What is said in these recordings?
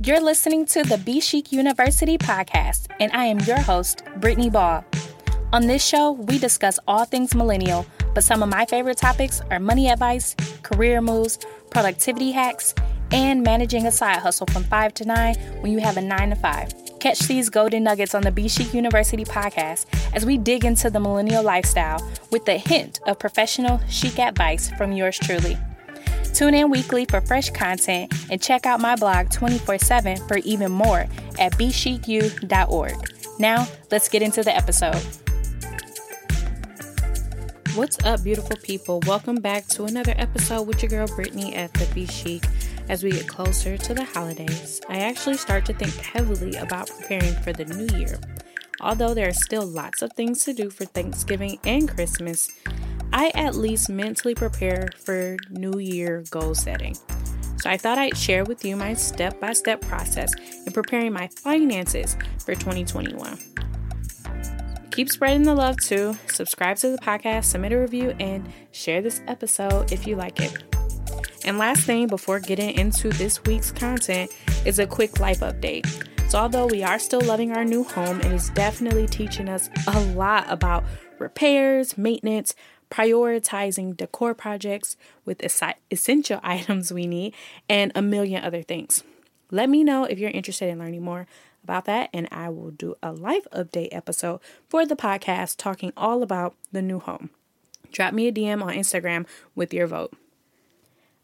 You're listening to the Be Chic University podcast, and I am your host, Brittany Ball. On this show, we discuss all things millennial, but some of my favorite topics are money advice, career moves, productivity hacks, and managing a side hustle from 5 to 9 when you have a 9 to 5. Catch these golden nuggets on the Be Chic University podcast as we dig into the millennial lifestyle with a hint of professional chic advice from yours truly. Tune in weekly for fresh content and check out my blog 24 7 for even more at bechicu.org. Now, let's get into the episode. What's up, beautiful people? Welcome back to another episode with your girl Brittany at the Be Chic. As we get closer to the holidays, I actually start to think heavily about preparing for the new year. Although there are still lots of things to do for Thanksgiving and Christmas, I at least mentally prepare for New Year goal setting. So I thought I'd share with you my step by step process in preparing my finances for 2021. Keep spreading the love too. Subscribe to the podcast, submit a review, and share this episode if you like it. And last thing before getting into this week's content is a quick life update. So, although we are still loving our new home, it is definitely teaching us a lot about repairs, maintenance, prioritizing decor projects with essential items we need, and a million other things. Let me know if you're interested in learning more about that, and I will do a life update episode for the podcast talking all about the new home. Drop me a DM on Instagram with your vote.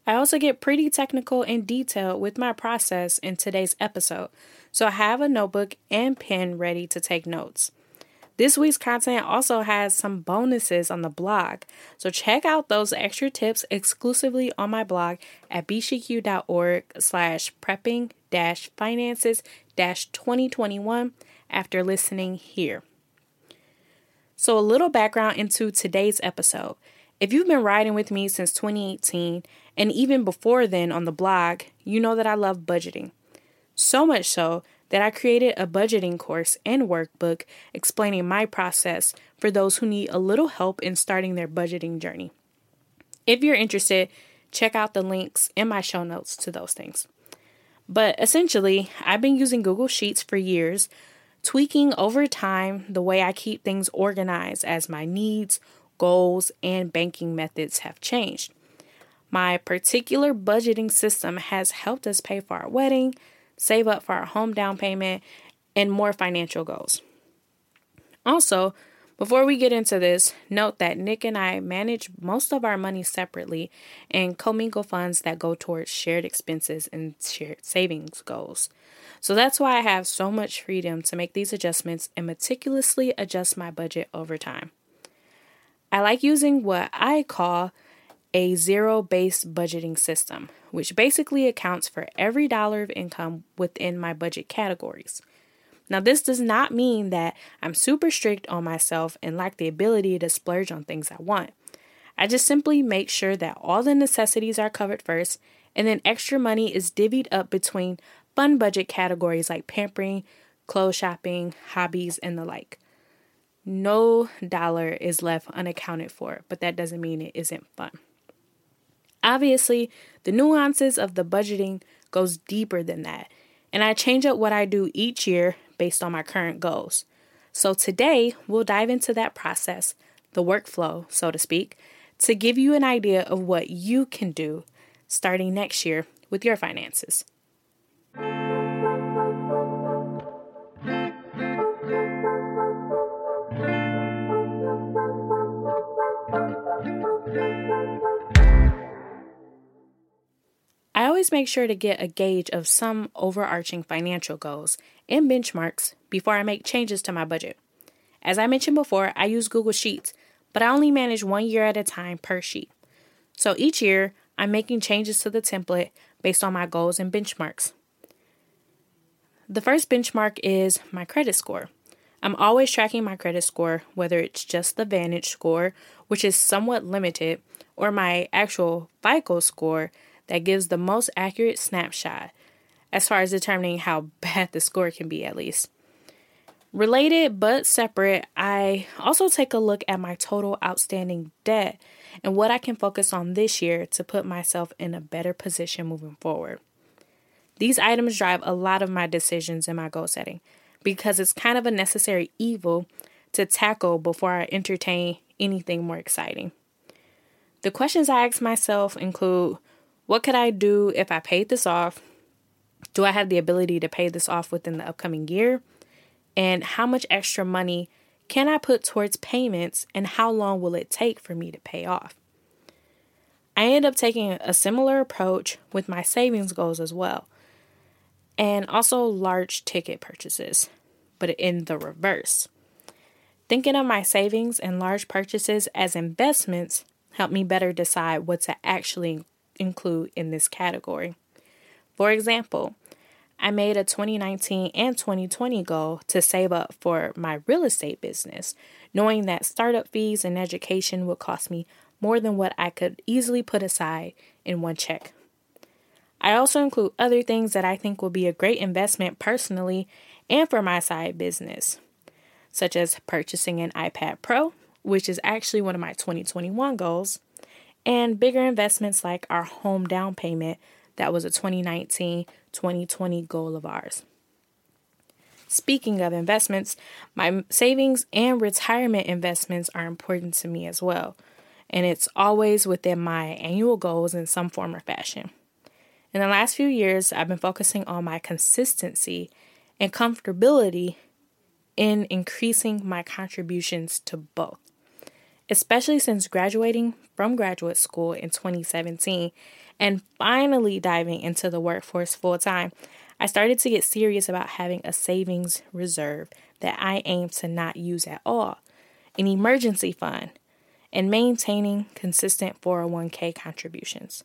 I also get pretty technical and detailed with my process in today's episode, so I have a notebook and pen ready to take notes. This week's content also has some bonuses on the blog, so check out those extra tips exclusively on my blog at bchicu.org slash prepping dash finances dash 2021 after listening here. So a little background into today's episode. If you've been riding with me since 2018 and even before then on the blog, you know that I love budgeting. So much so that I created a budgeting course and workbook explaining my process for those who need a little help in starting their budgeting journey. If you're interested, check out the links in my show notes to those things. But essentially, I've been using Google Sheets for years, tweaking over time the way I keep things organized as my needs, goals, and banking methods have changed. My particular budgeting system has helped us pay for our wedding, save up for our home down payment, and more financial goals. Also, before we get into this, note that Nick and I manage most of our money separately and commingle funds that go towards shared expenses and shared savings goals. So that's why I have so much freedom to make these adjustments and meticulously adjust my budget over time. I like using what I call a zero based budgeting system, which basically accounts for every dollar of income within my budget categories. Now, this does not mean that I'm super strict on myself and lack the ability to splurge on things I want. I just simply make sure that all the necessities are covered first, and then extra money is divvied up between fun budget categories like pampering, clothes shopping, hobbies, and the like. No dollar is left unaccounted for, but that doesn't mean it isn't fun. Obviously, the nuances of the budgeting goes deeper than that, and I change up what I do each year based on my current goals. So today, we'll dive into that process, the workflow, so to speak, to give you an idea of what you can do starting next year with your finances. Always make sure to get a gauge of some overarching financial goals and benchmarks before I make changes to my budget. As I mentioned before, I use Google Sheets, but I only manage one year at a time per sheet. So each year, I'm making changes to the template based on my goals and benchmarks. The first benchmark is my credit score. I'm always tracking my credit score, whether it's just the Vantage score, which is somewhat limited, or my actual FICO score that gives the most accurate snapshot as far as determining how bad the score can be, at least. Related but separate, I also take a look at my total outstanding debt and what I can focus on this year to put myself in a better position moving forward. These items drive a lot of my decisions and my goal setting because it's kind of a necessary evil to tackle before I entertain anything more exciting. The questions I ask myself include what could I do if I paid this off? Do I have the ability to pay this off within the upcoming year? And how much extra money can I put towards payments and how long will it take for me to pay off? I end up taking a similar approach with my savings goals as well, and also large ticket purchases, but in the reverse. Thinking of my savings and large purchases as investments helped me better decide what to actually include in this category. For example, I made a 2019 and 2020 goal to save up for my real estate business, knowing that startup fees and education would cost me more than what I could easily put aside in one check. I also include other things that I think will be a great investment personally and for my side business, such as purchasing an iPad Pro, which is actually one of my 2021 goals, and bigger investments like our home down payment that was a 2019 2020 goal of ours. Speaking of investments, my savings and retirement investments are important to me as well, and it's always within my annual goals in some form or fashion. In the last few years, I've been focusing on my consistency and comfortability in increasing my contributions to both. Especially since graduating from graduate school in 2017 and finally diving into the workforce full time, I started to get serious about having a savings reserve that I aim to not use at all, an emergency fund, and maintaining consistent 401k contributions.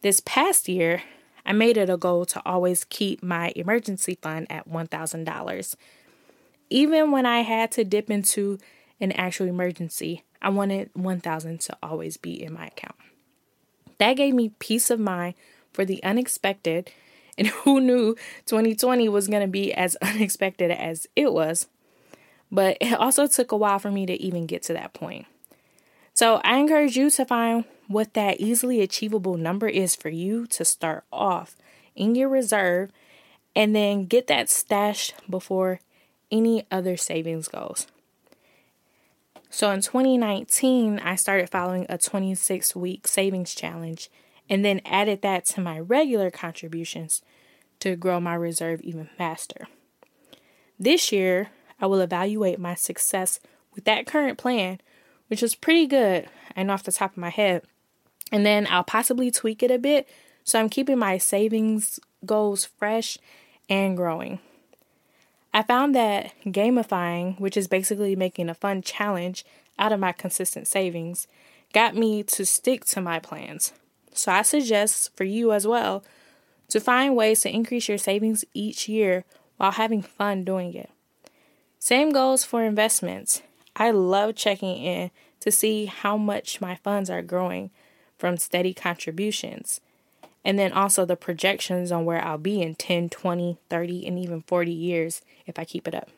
This past year, I made it a goal to always keep my emergency fund at $1,000. Even when I had to dip into an actual emergency, I wanted 1000 to always be in my account. That gave me peace of mind for the unexpected, and who knew 2020 was going to be as unexpected as it was. But it also took a while for me to even get to that point. So I encourage you to find what that easily achievable number is for you to start off in your reserve and then get that stashed before any other savings goals. So in 2019, I started following a 26 week savings challenge and then added that to my regular contributions to grow my reserve even faster. This year, I will evaluate my success with that current plan, which is pretty good, know off the top of my head, and then I'll possibly tweak it a bit so I'm keeping my savings goals fresh and growing. I found that gamifying, which is basically making a fun challenge out of my consistent savings, got me to stick to my plans. So I suggest for you as well to find ways to increase your savings each year while having fun doing it. Same goes for investments. I love checking in to see how much my funds are growing from steady contributions and then also the projections on where I'll be in 10, 20, 30, and even 40 years if I keep it up.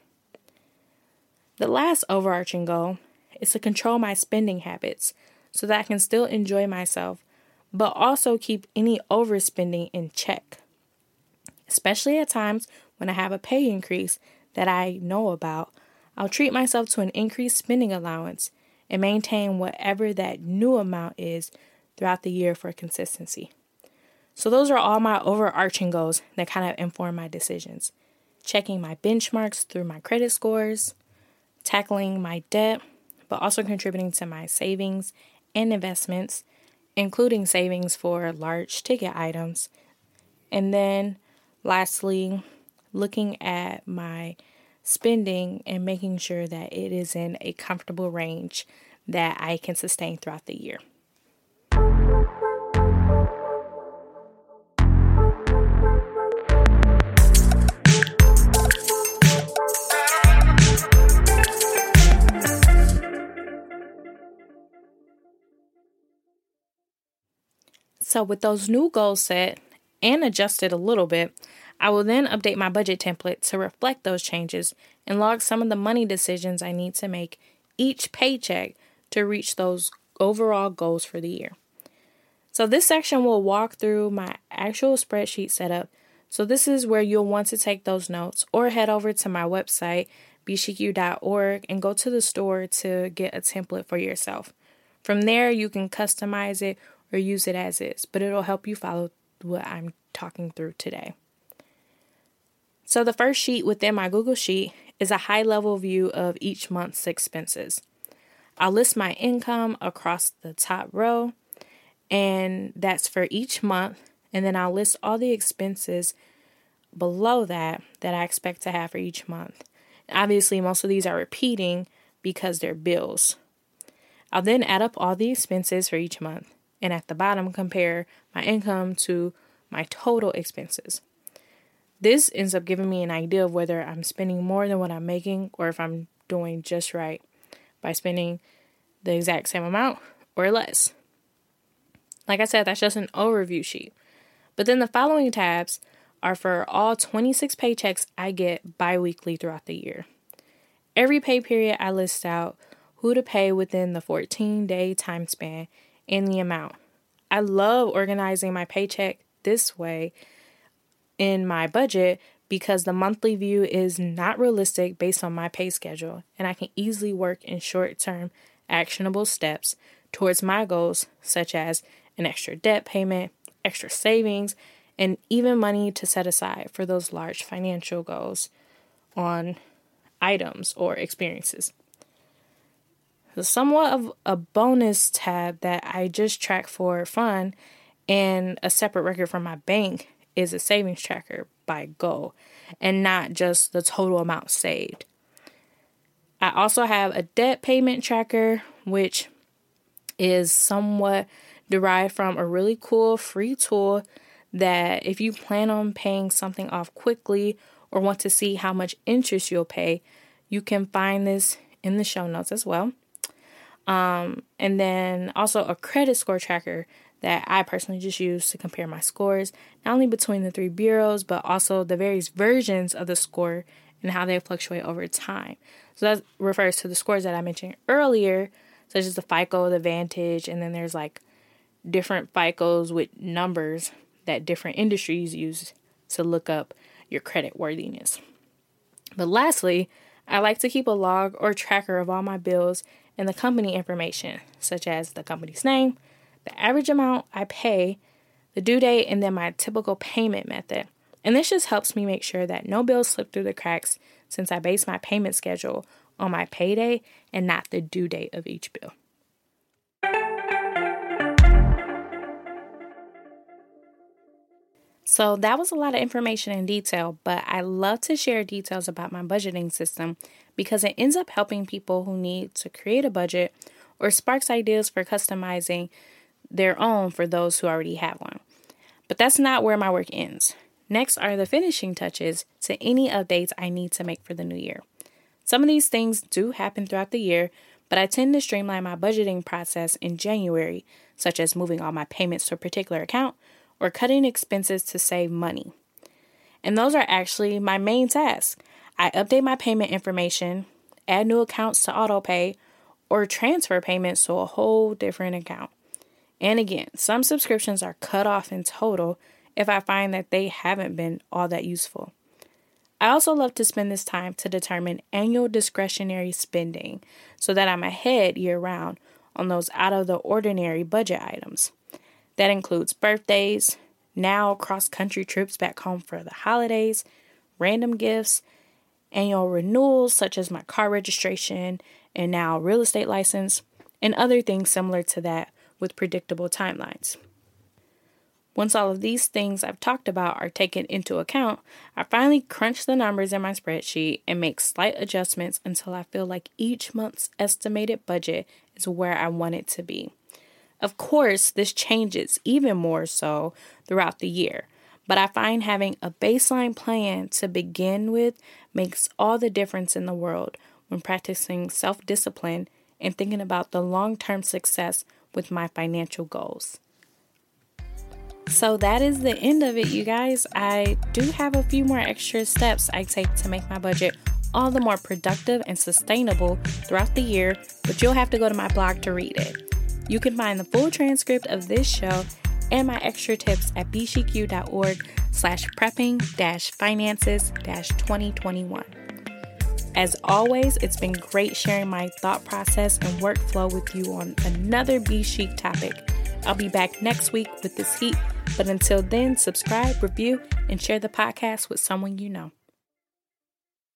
The last overarching goal is to control my spending habits so that I can still enjoy myself, but also keep any overspending in check. Especially at times when I have a pay increase that I know about, I'll treat myself to an increased spending allowance and maintain whatever that new amount is throughout the year for consistency. So, those are all my overarching goals that kind of inform my decisions. Checking my benchmarks through my credit scores, tackling my debt, but also contributing to my savings and investments, including savings for large ticket items. And then, lastly, looking at my spending and making sure that it is in a comfortable range that I can sustain throughout the year. So, with those new goals set and adjusted a little bit, I will then update my budget template to reflect those changes and log some of the money decisions I need to make each paycheck to reach those overall goals for the year. So, this section will walk through my actual spreadsheet setup So, this is where you'll want to take those notes or head over to my website, bchicu.org, and go to the store to get a template for yourself. From there, you can customize it or use it as is, but it'll help you follow what I'm talking through today. So, the first sheet within my Google Sheet is a high level view of each month's expenses. I'll list my income across the top row, and that's for each month. And then I'll list all the expenses below that that I expect to have for each month. Obviously, most of these are repeating because they're bills. I'll then add up all the expenses for each month, and at the bottom, compare my income to my total expenses. This ends up giving me an idea of whether I'm spending more than what I'm making or if I'm doing just right by spending the exact same amount or less. Like I said, that's just an overview sheet. But then the following tabs are for all 26 paychecks I get bi weekly throughout the year. Every pay period, I list out who to pay within the 14 day time span and the amount. I love organizing my paycheck this way in my budget because the monthly view is not realistic based on my pay schedule, and I can easily work in short term actionable steps towards my goals, such as an extra debt payment, extra savings, and even money to set aside for those large financial goals on items or experiences. Somewhat of a bonus tab that I just track for fun and a separate record from my bank is a savings tracker by Go and not just the total amount saved. I also have a debt payment tracker, which is somewhat derived from a really cool free tool that if you plan on paying something off quickly or want to see how much interest you'll pay, you can find this in the show notes as well. Um, and then also a credit score tracker that I personally just use to compare my scores, not only between the three bureaus, but also the various versions of the score and how they fluctuate over time. So that refers to the scores that I mentioned earlier, such as the FICO, the Vantage, and then there's like different FICOs with numbers that different industries use to look up your credit worthiness. But lastly, I like to keep a log or tracker of all my bills and the company information, such as the company's name, the average amount I pay, the due date, and then my typical payment method. And this just helps me make sure that no bills slip through the cracks since I base my payment schedule on my payday and not the due date of each bill. So that was a lot of information in detail, but I love to share details about my budgeting system because it ends up helping people who need to create a budget or sparks ideas for customizing their own for those who already have one. But that's not where my work ends. Next are the finishing touches to any updates I need to make for the new year. Some of these things do happen throughout the year, but I tend to streamline my budgeting process in January, such as moving all my payments to a particular account or cutting expenses to save money. And those are actually my main tasks. I update my payment information, add new accounts to autopay, or transfer payments to a whole different account. And again, some subscriptions are cut off in total if I find that they haven't been all that useful. I also love to spend this time to determine annual discretionary spending so that I'm ahead year round on those out of the ordinary budget items. That includes birthdays, now cross country trips back home for the holidays, random gifts, annual renewals such as my car registration and now real estate license, and other things similar to that with predictable timelines. Once all of these things I've talked about are taken into account, I finally crunch the numbers in my spreadsheet and make slight adjustments until I feel like each month's estimated budget is where I want it to be. Of course, this changes even more so throughout the year, but I find having a baseline plan to begin with makes all the difference in the world when practicing self discipline and thinking about the long term success with my financial goals. So that is the end of it, you guys. I do have a few more extra steps I take to make my budget all the more productive and sustainable throughout the year, but you'll have to go to my blog to read it. You can find the full transcript of this show and my extra tips at bchicu.org slash prepping dash finances dash 2021. As always, it's been great sharing my thought process and workflow with you on another Be Chic topic. I'll be back next week with this heat, but until then, subscribe, review, and share the podcast with someone you know.